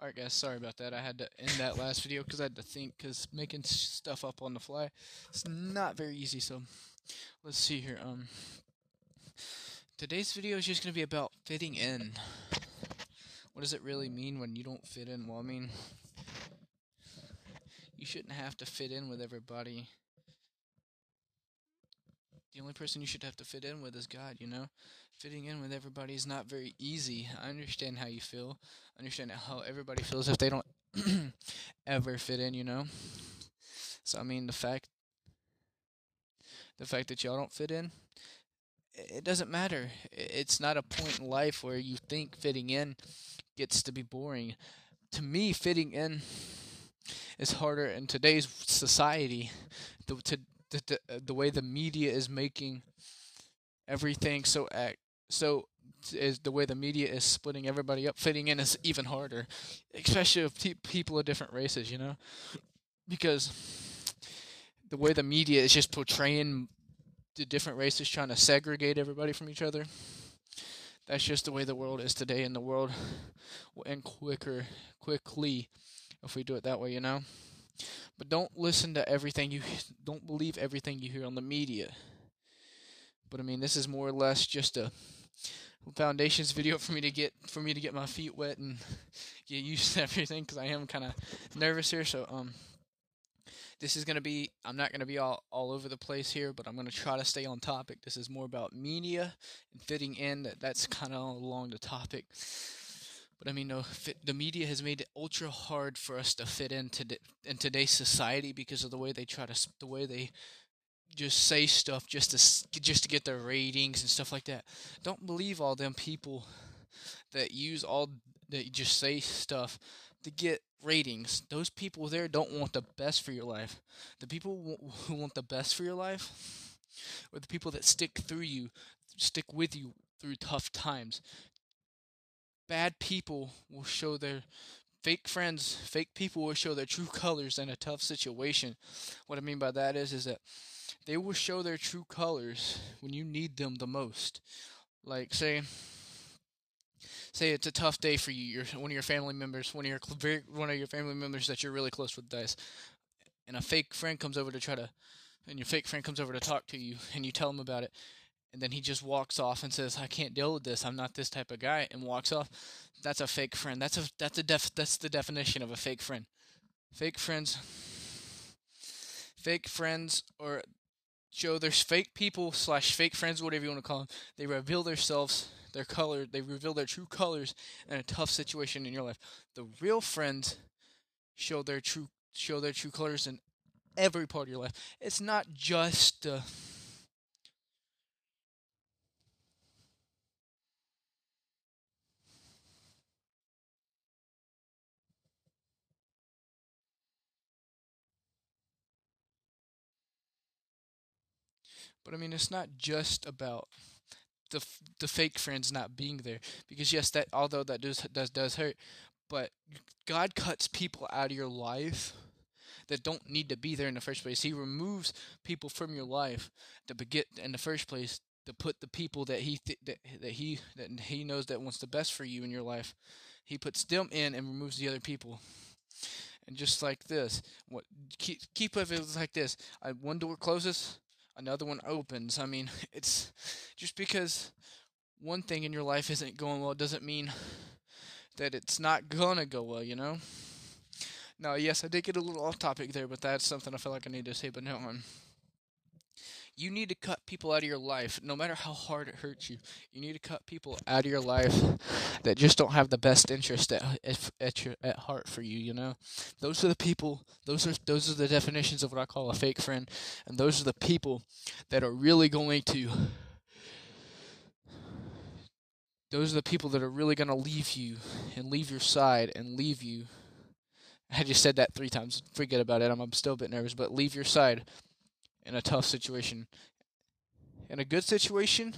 Alright, guys, sorry about that. I had to end that last video because I had to think, because making stuff up on the fly it's not very easy. So, let's see here. Um, Today's video is just going to be about fitting in. What does it really mean when you don't fit in? Well, I mean, you shouldn't have to fit in with everybody. The only person you should have to fit in with is God, you know? Fitting in with everybody is not very easy. I understand how you feel. I understand how everybody feels if they don't ever fit in, you know? So I mean the fact the fact that y'all don't fit in, it doesn't matter. It's not a point in life where you think fitting in gets to be boring. To me, fitting in is harder in today's society. The, to, the, the, uh, the way the media is making everything so so is the way the media is splitting everybody up fitting in is even harder especially te- people of different races you know because the way the media is just portraying the different races trying to segregate everybody from each other that's just the way the world is today and the world will end quicker quickly if we do it that way you know but don't listen to everything you don't believe everything you hear on the media. But I mean, this is more or less just a foundations video for me to get for me to get my feet wet and get used to everything because I am kind of nervous here. So um, this is gonna be I'm not gonna be all all over the place here, but I'm gonna try to stay on topic. This is more about media and fitting in. That that's kind of along the topic. But I mean, no, fit, the media has made it ultra hard for us to fit into in today's society because of the way they try to, the way they just say stuff just to just to get their ratings and stuff like that. Don't believe all them people that use all that just say stuff to get ratings. Those people there don't want the best for your life. The people who want the best for your life are the people that stick through you, stick with you through tough times bad people will show their fake friends, fake people will show their true colors in a tough situation. What I mean by that is is that they will show their true colors when you need them the most. Like say say it's a tough day for you. You're one of your family members, one of your very, one of your family members that you're really close with dies, and a fake friend comes over to try to, and your fake friend comes over to talk to you, and you tell him about it, and then he just walks off and says, "I can't deal with this. I'm not this type of guy," and walks off. That's a fake friend. That's a that's a def that's the definition of a fake friend. Fake friends. Fake friends or show there's fake people slash fake friends, whatever you want to call them. They reveal themselves, their color. They reveal their true colors in a tough situation in your life. The real friends show their true show their true colors in every part of your life. It's not just. Uh, But I mean, it's not just about the the fake friends not being there because yes, that although that does does does hurt, but God cuts people out of your life that don't need to be there in the first place. He removes people from your life to begin in the first place to put the people that he th- that that he that he knows that wants the best for you in your life. He puts them in and removes the other people. And just like this, what keep keep it like this. I, one door closes, another one opens. I mean, it's just because one thing in your life isn't going well doesn't mean that it's not gonna go well, you know? Now, yes, I did get a little off topic there, but that's something I feel like I need to say. But no, um, you need to cut people out of your life, no matter how hard it hurts you. You need to cut people out of your life that just don't have the best interest at at, your, at heart for you. You know, those are the people. Those are those are the definitions of what I call a fake friend, and those are the people that are really going to. Those are the people that are really going to leave you and leave your side and leave you. I just said that three times. Forget about it. I'm, I'm still a bit nervous, but leave your side in a tough situation. In a good situation,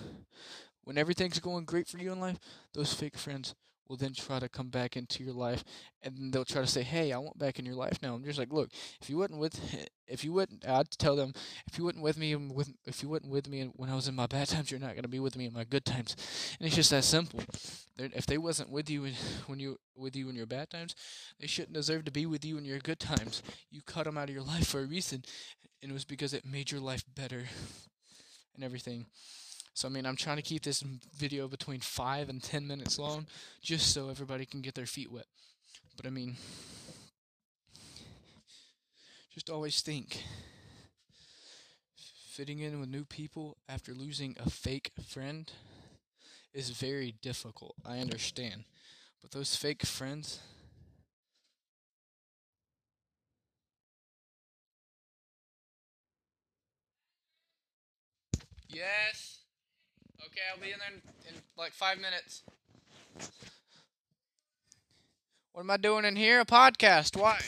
when everything's going great for you in life, those fake friends will then try to come back into your life and they'll try to say, "Hey, I want back in your life now." I'm just like, "Look, if you wouldn't with if you wouldn't I'd tell them, if you wouldn't with me with if you wasn't with me when I was in my bad times, you're not going to be with me in my good times." And it's just that simple. If they wasn't with you when you with you in your bad times, they shouldn't deserve to be with you in your good times. You cut them out of your life for a reason, and it was because it made your life better and everything. So I mean, I'm trying to keep this video between 5 and 10 minutes long just so everybody can get their feet wet. But I mean, just always think fitting in with new people after losing a fake friend is very difficult. I understand. But those fake friends Yes. Okay, I'll be in there in, in like five minutes. What am I doing in here? A podcast. Why?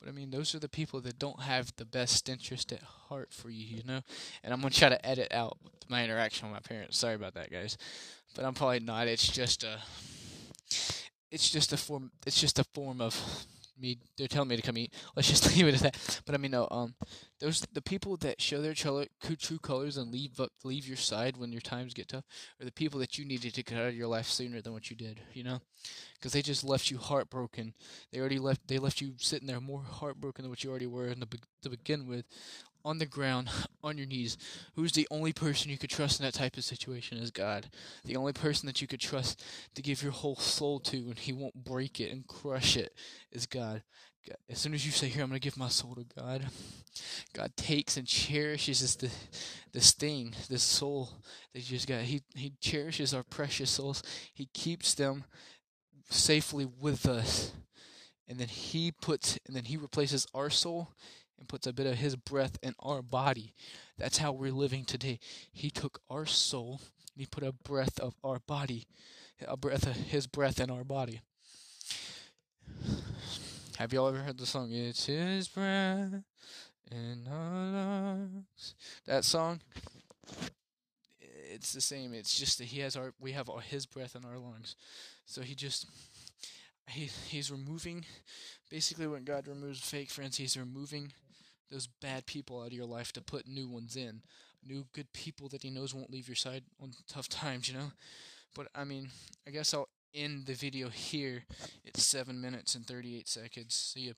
But I mean, those are the people that don't have the best interest at heart for you, you know? And I'm going to try to edit out my interaction with my parents. Sorry about that, guys. But I'm probably not. It's just a it's just a form it's just a form of me they're telling me to come eat. Let's just leave it at that. But I mean, no. Um, those the people that show their true colors and leave up, leave your side when your times get tough, are the people that you needed to get out of your life sooner than what you did. You know, because they just left you heartbroken. They already left. They left you sitting there more heartbroken than what you already were in the to begin with on the ground, on your knees. Who's the only person you could trust in that type of situation is God. The only person that you could trust to give your whole soul to and He won't break it and crush it is God. As soon as you say, Here, I'm going to give my soul to God, God takes and cherishes this, this thing, this soul that you just got. He, he cherishes our precious souls, He keeps them safely with us. And then He puts, and then He replaces our soul and puts a bit of his breath in our body. That's how we're living today. He took our soul and he put a breath of our body, a breath of his breath in our body. Have you all ever heard the song It's His Breath in Our Lungs? That song? It's the same. It's just that he has our we have our, his breath in our lungs. So he just he he's removing basically when God removes fake friends, he's removing those bad people out of your life to put new ones in. New good people that he knows won't leave your side on tough times, you know? But I mean, I guess I'll end the video here. It's 7 minutes and 38 seconds. See ya,